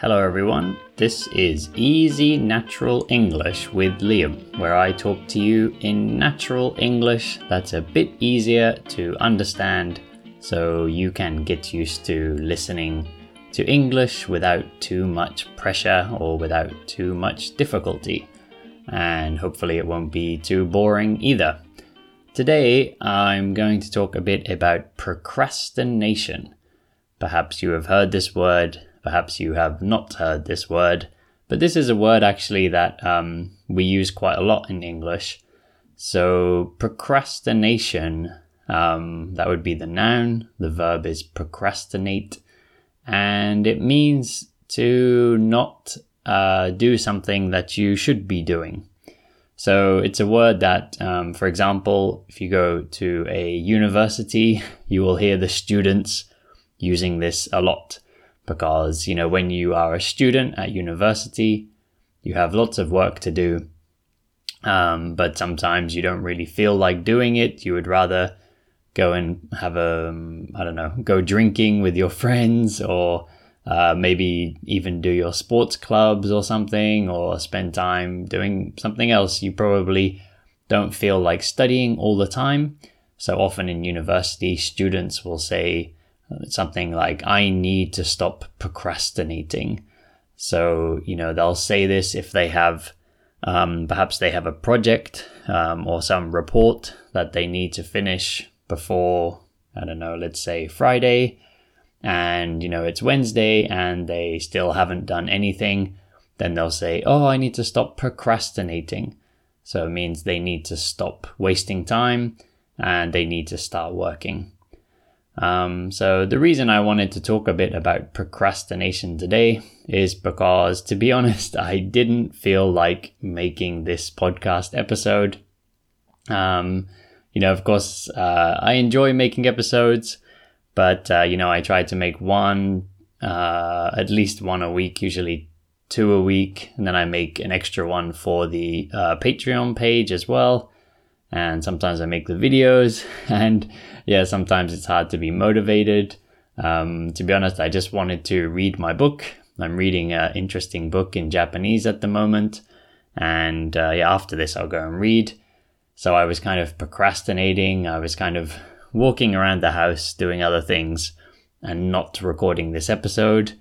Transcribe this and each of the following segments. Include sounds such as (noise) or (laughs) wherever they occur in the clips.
Hello, everyone. This is Easy Natural English with Liam, where I talk to you in natural English that's a bit easier to understand so you can get used to listening to English without too much pressure or without too much difficulty. And hopefully, it won't be too boring either. Today, I'm going to talk a bit about procrastination. Perhaps you have heard this word Perhaps you have not heard this word, but this is a word actually that um, we use quite a lot in English. So, procrastination, um, that would be the noun. The verb is procrastinate, and it means to not uh, do something that you should be doing. So, it's a word that, um, for example, if you go to a university, (laughs) you will hear the students using this a lot because, you know, when you are a student at university, you have lots of work to do. Um, but sometimes you don't really feel like doing it. You would rather go and have a, um, I don't know, go drinking with your friends or uh, maybe even do your sports clubs or something or spend time doing something else. You probably don't feel like studying all the time. So often in university, students will say, something like, I need to stop procrastinating. So, you know, they'll say this if they have, um, perhaps they have a project um, or some report that they need to finish before, I don't know, let's say Friday, and, you know, it's Wednesday and they still haven't done anything. Then they'll say, Oh, I need to stop procrastinating. So it means they need to stop wasting time and they need to start working. Um, so, the reason I wanted to talk a bit about procrastination today is because, to be (laughs) honest, I didn't feel like making this podcast episode. Um, you know, of course, uh, I enjoy making episodes, but, uh, you know, I try to make one, uh, at least one a week, usually two a week, and then I make an extra one for the uh, Patreon page as well and sometimes I make the videos, (laughs) and yeah, sometimes it's hard to be motivated. Um, to be honest, I just wanted to read my book. I'm reading an interesting book in Japanese at the moment, and uh, yeah, after this, I'll go and read. So I was kind of procrastinating. I was kind of walking around the house doing other things and not recording this episode.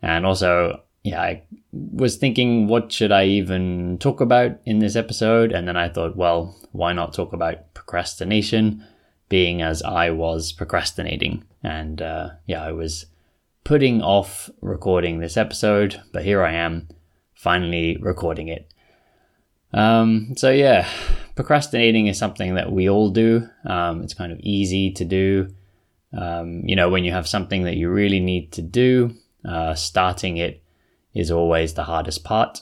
And also, yeah, I was thinking, what should I even talk about in this episode? And then I thought, well, why not talk about procrastination, being as I was procrastinating. And uh, yeah, I was putting off recording this episode, but here I am, finally recording it. Um, so yeah, procrastinating is something that we all do. Um, it's kind of easy to do. Um, you know, when you have something that you really need to do, uh, starting it is always the hardest part.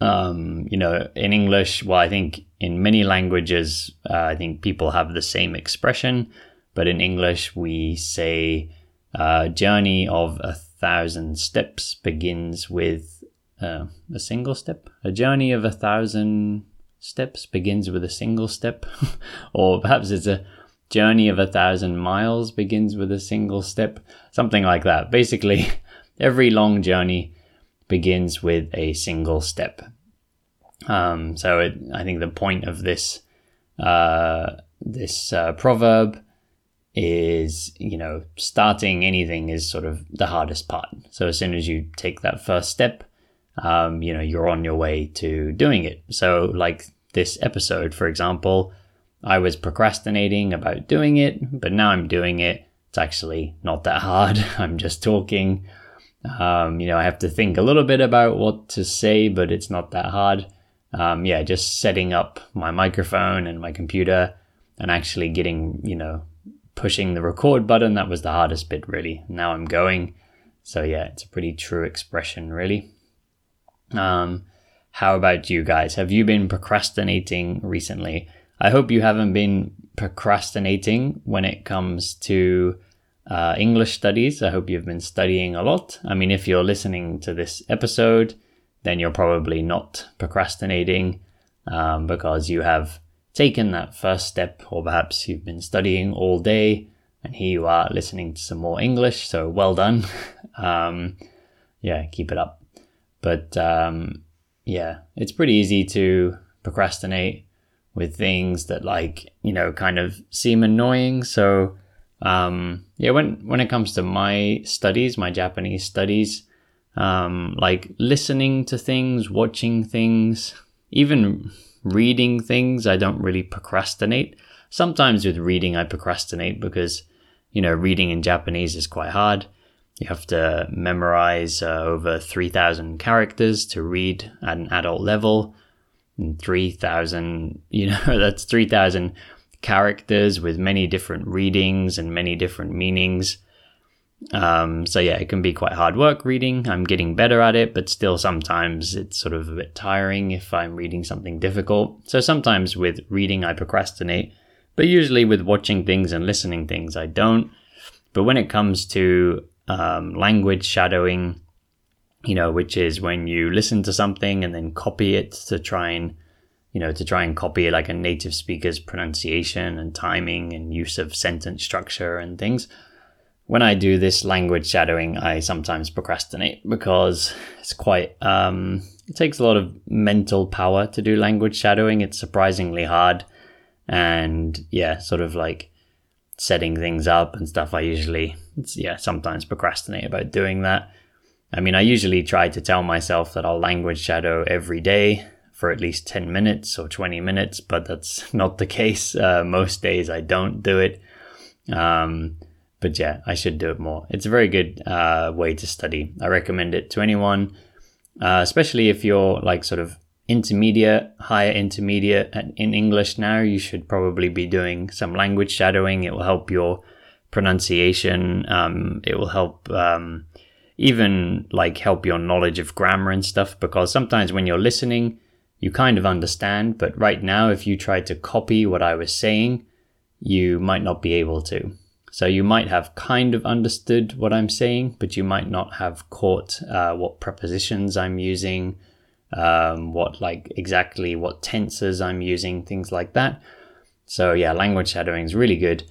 Um, you know, in English, well, I think in many languages, uh, I think people have the same expression, but in English, we say uh, journey of a thousand steps begins with uh, a single step. A journey of a thousand steps begins with a single step, (laughs) or perhaps it's a journey of a thousand miles begins with a single step, something like that. Basically, (laughs) every long journey begins with a single step. Um, so it, I think the point of this uh, this uh, proverb is you know starting anything is sort of the hardest part. So as soon as you take that first step, um, you know you're on your way to doing it. So like this episode, for example, I was procrastinating about doing it, but now I'm doing it. It's actually not that hard. (laughs) I'm just talking. Um, you know, I have to think a little bit about what to say, but it's not that hard. Um, yeah, just setting up my microphone and my computer and actually getting, you know, pushing the record button. That was the hardest bit, really. Now I'm going. So, yeah, it's a pretty true expression, really. Um, how about you guys? Have you been procrastinating recently? I hope you haven't been procrastinating when it comes to uh, English studies. I hope you've been studying a lot. I mean, if you're listening to this episode, then you're probably not procrastinating um, because you have taken that first step, or perhaps you've been studying all day and here you are listening to some more English. So well done. (laughs) um, yeah, keep it up. But um, yeah, it's pretty easy to procrastinate with things that like you know kind of seem annoying. So um, yeah, when when it comes to my studies, my Japanese studies, um, like listening to things, watching things, even reading things, I don't really procrastinate. Sometimes with reading, I procrastinate because you know reading in Japanese is quite hard. You have to memorize uh, over 3,000 characters to read at an adult level. And 3,000, (laughs) you know, that's 3,000 characters with many different readings and many different meanings. Um, so yeah, it can be quite hard work reading. I'm getting better at it, but still sometimes it's sort of a bit tiring if I'm reading something difficult. So sometimes with reading, I procrastinate, but usually with watching things and listening things, I don't. But when it comes to um, language shadowing, you know, which is when you listen to something and then copy it to try and, you know, to try and copy like a native speaker's pronunciation and timing and use of sentence structure and things. When I do this language shadowing, I sometimes procrastinate because it's quite, um, it takes a lot of mental power to do language shadowing. It's surprisingly hard. And yeah, sort of like setting things up and stuff. I usually, yeah, sometimes procrastinate about doing that. I mean, I usually try to tell myself that I'll language shadow every day for at least 10 minutes or 20 minutes, but that's (laughs) not the case. Uh, most days I don't do it. Um, but yeah, I should do it more. It's a very good uh, way to study. I recommend it to anyone, uh, especially if you're like sort of intermediate, higher intermediate in English now. You should probably be doing some language shadowing. It will help your pronunciation. Um, it will help um, even like help your knowledge of grammar and stuff because sometimes when you're listening, you kind of understand. But right now, if you try to copy what I was saying, you might not be able to. So you might have kind of understood what I'm saying, but you might not have caught uh, what prepositions I'm using um, what like exactly what tenses I'm using, things like that. So yeah, language shadowing is really good,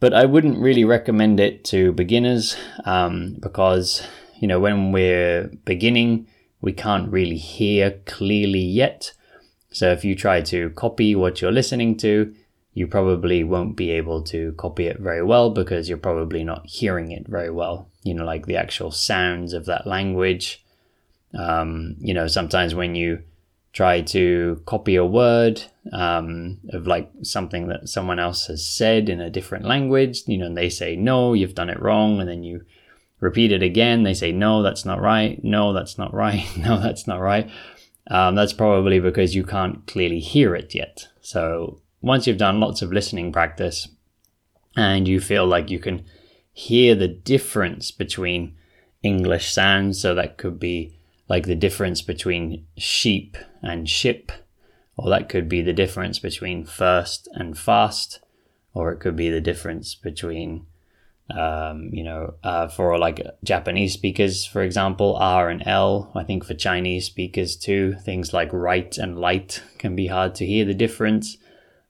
but I wouldn't really recommend it to beginners um, because you know when we're beginning, we can't really hear clearly yet. So if you try to copy what you're listening to, you probably won't be able to copy it very well because you're probably not hearing it very well. You know, like the actual sounds of that language um, you know, sometimes when you try to copy a word um, of like something that someone else has said in a different language, you know, and they say, no, you've done it wrong. And then you repeat it again. They say, no, that's not right. No, that's not right. (laughs) no, that's not right. Um, that's probably because you can't clearly hear it yet. So once you've done lots of listening practice and you feel like you can hear the difference between English sounds, so that could be like the difference between sheep and ship, or that could be the difference between first and fast, or it could be the difference between, um, you know, uh, for like Japanese speakers, for example, R and L. I think for Chinese speakers too, things like right and light can be hard to hear the difference.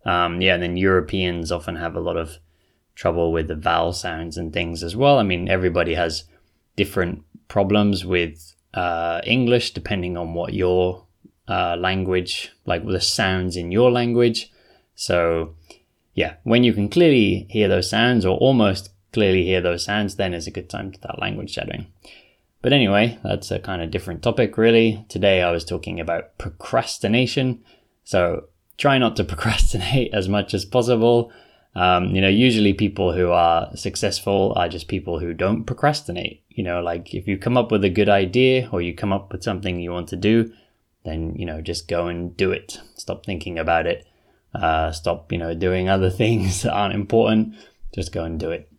Um, yeah, and then Europeans often have a lot of trouble with the vowel sounds and things as well. I mean, everybody has different problems with uh, English, depending on what your uh, language, like the sounds in your language. So, yeah, when you can clearly hear those sounds or almost clearly hear those sounds, then is a good time to start language shadowing. But anyway, that's a kind of different topic, really. Today I was talking about procrastination. So, try not to (laughs) procrastinate as much as possible. Um, you know, usually people who are successful are just people who don't procrastinate. You know, like if you come up with a good idea or you come up with something you want to do, then, you know, just go and do it. Stop thinking about it. Uh, stop, you know, doing other (laughs) things that aren't important. Just go and do it.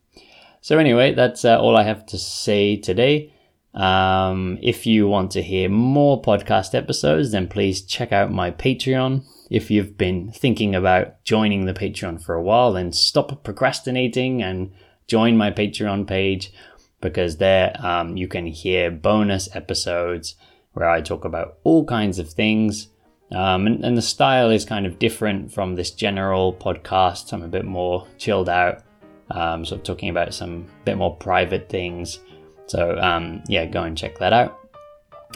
So, anyway, that's uh, all I have to say today. Um, if you want to hear more podcast episodes, then please check out my Patreon. If you've been thinking about joining the Patreon for a while, then stop procrastinating and join my Patreon page because there um, you can hear bonus episodes where I talk about all kinds of things. Um, and, and, the style is kind of different from this general podcast. I'm a bit more chilled out, um, sort of talking about some bit more private things. So, um, yeah, go and check that out.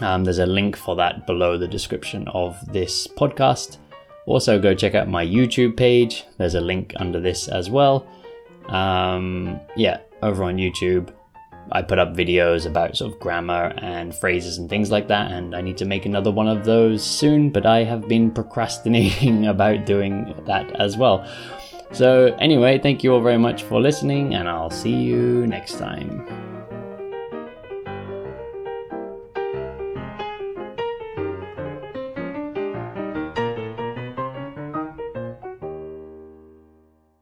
Um, there's a link for that below the description of this podcast. Also, go check out my YouTube page. There's a link under this as well. Um, yeah, over on YouTube, I put up videos about sort of grammar and phrases and things like that, and I need to make another one of those soon, but I have been procrastinating (laughs) about doing that as well. So, anyway, thank you all very much for listening, and I'll see you next time.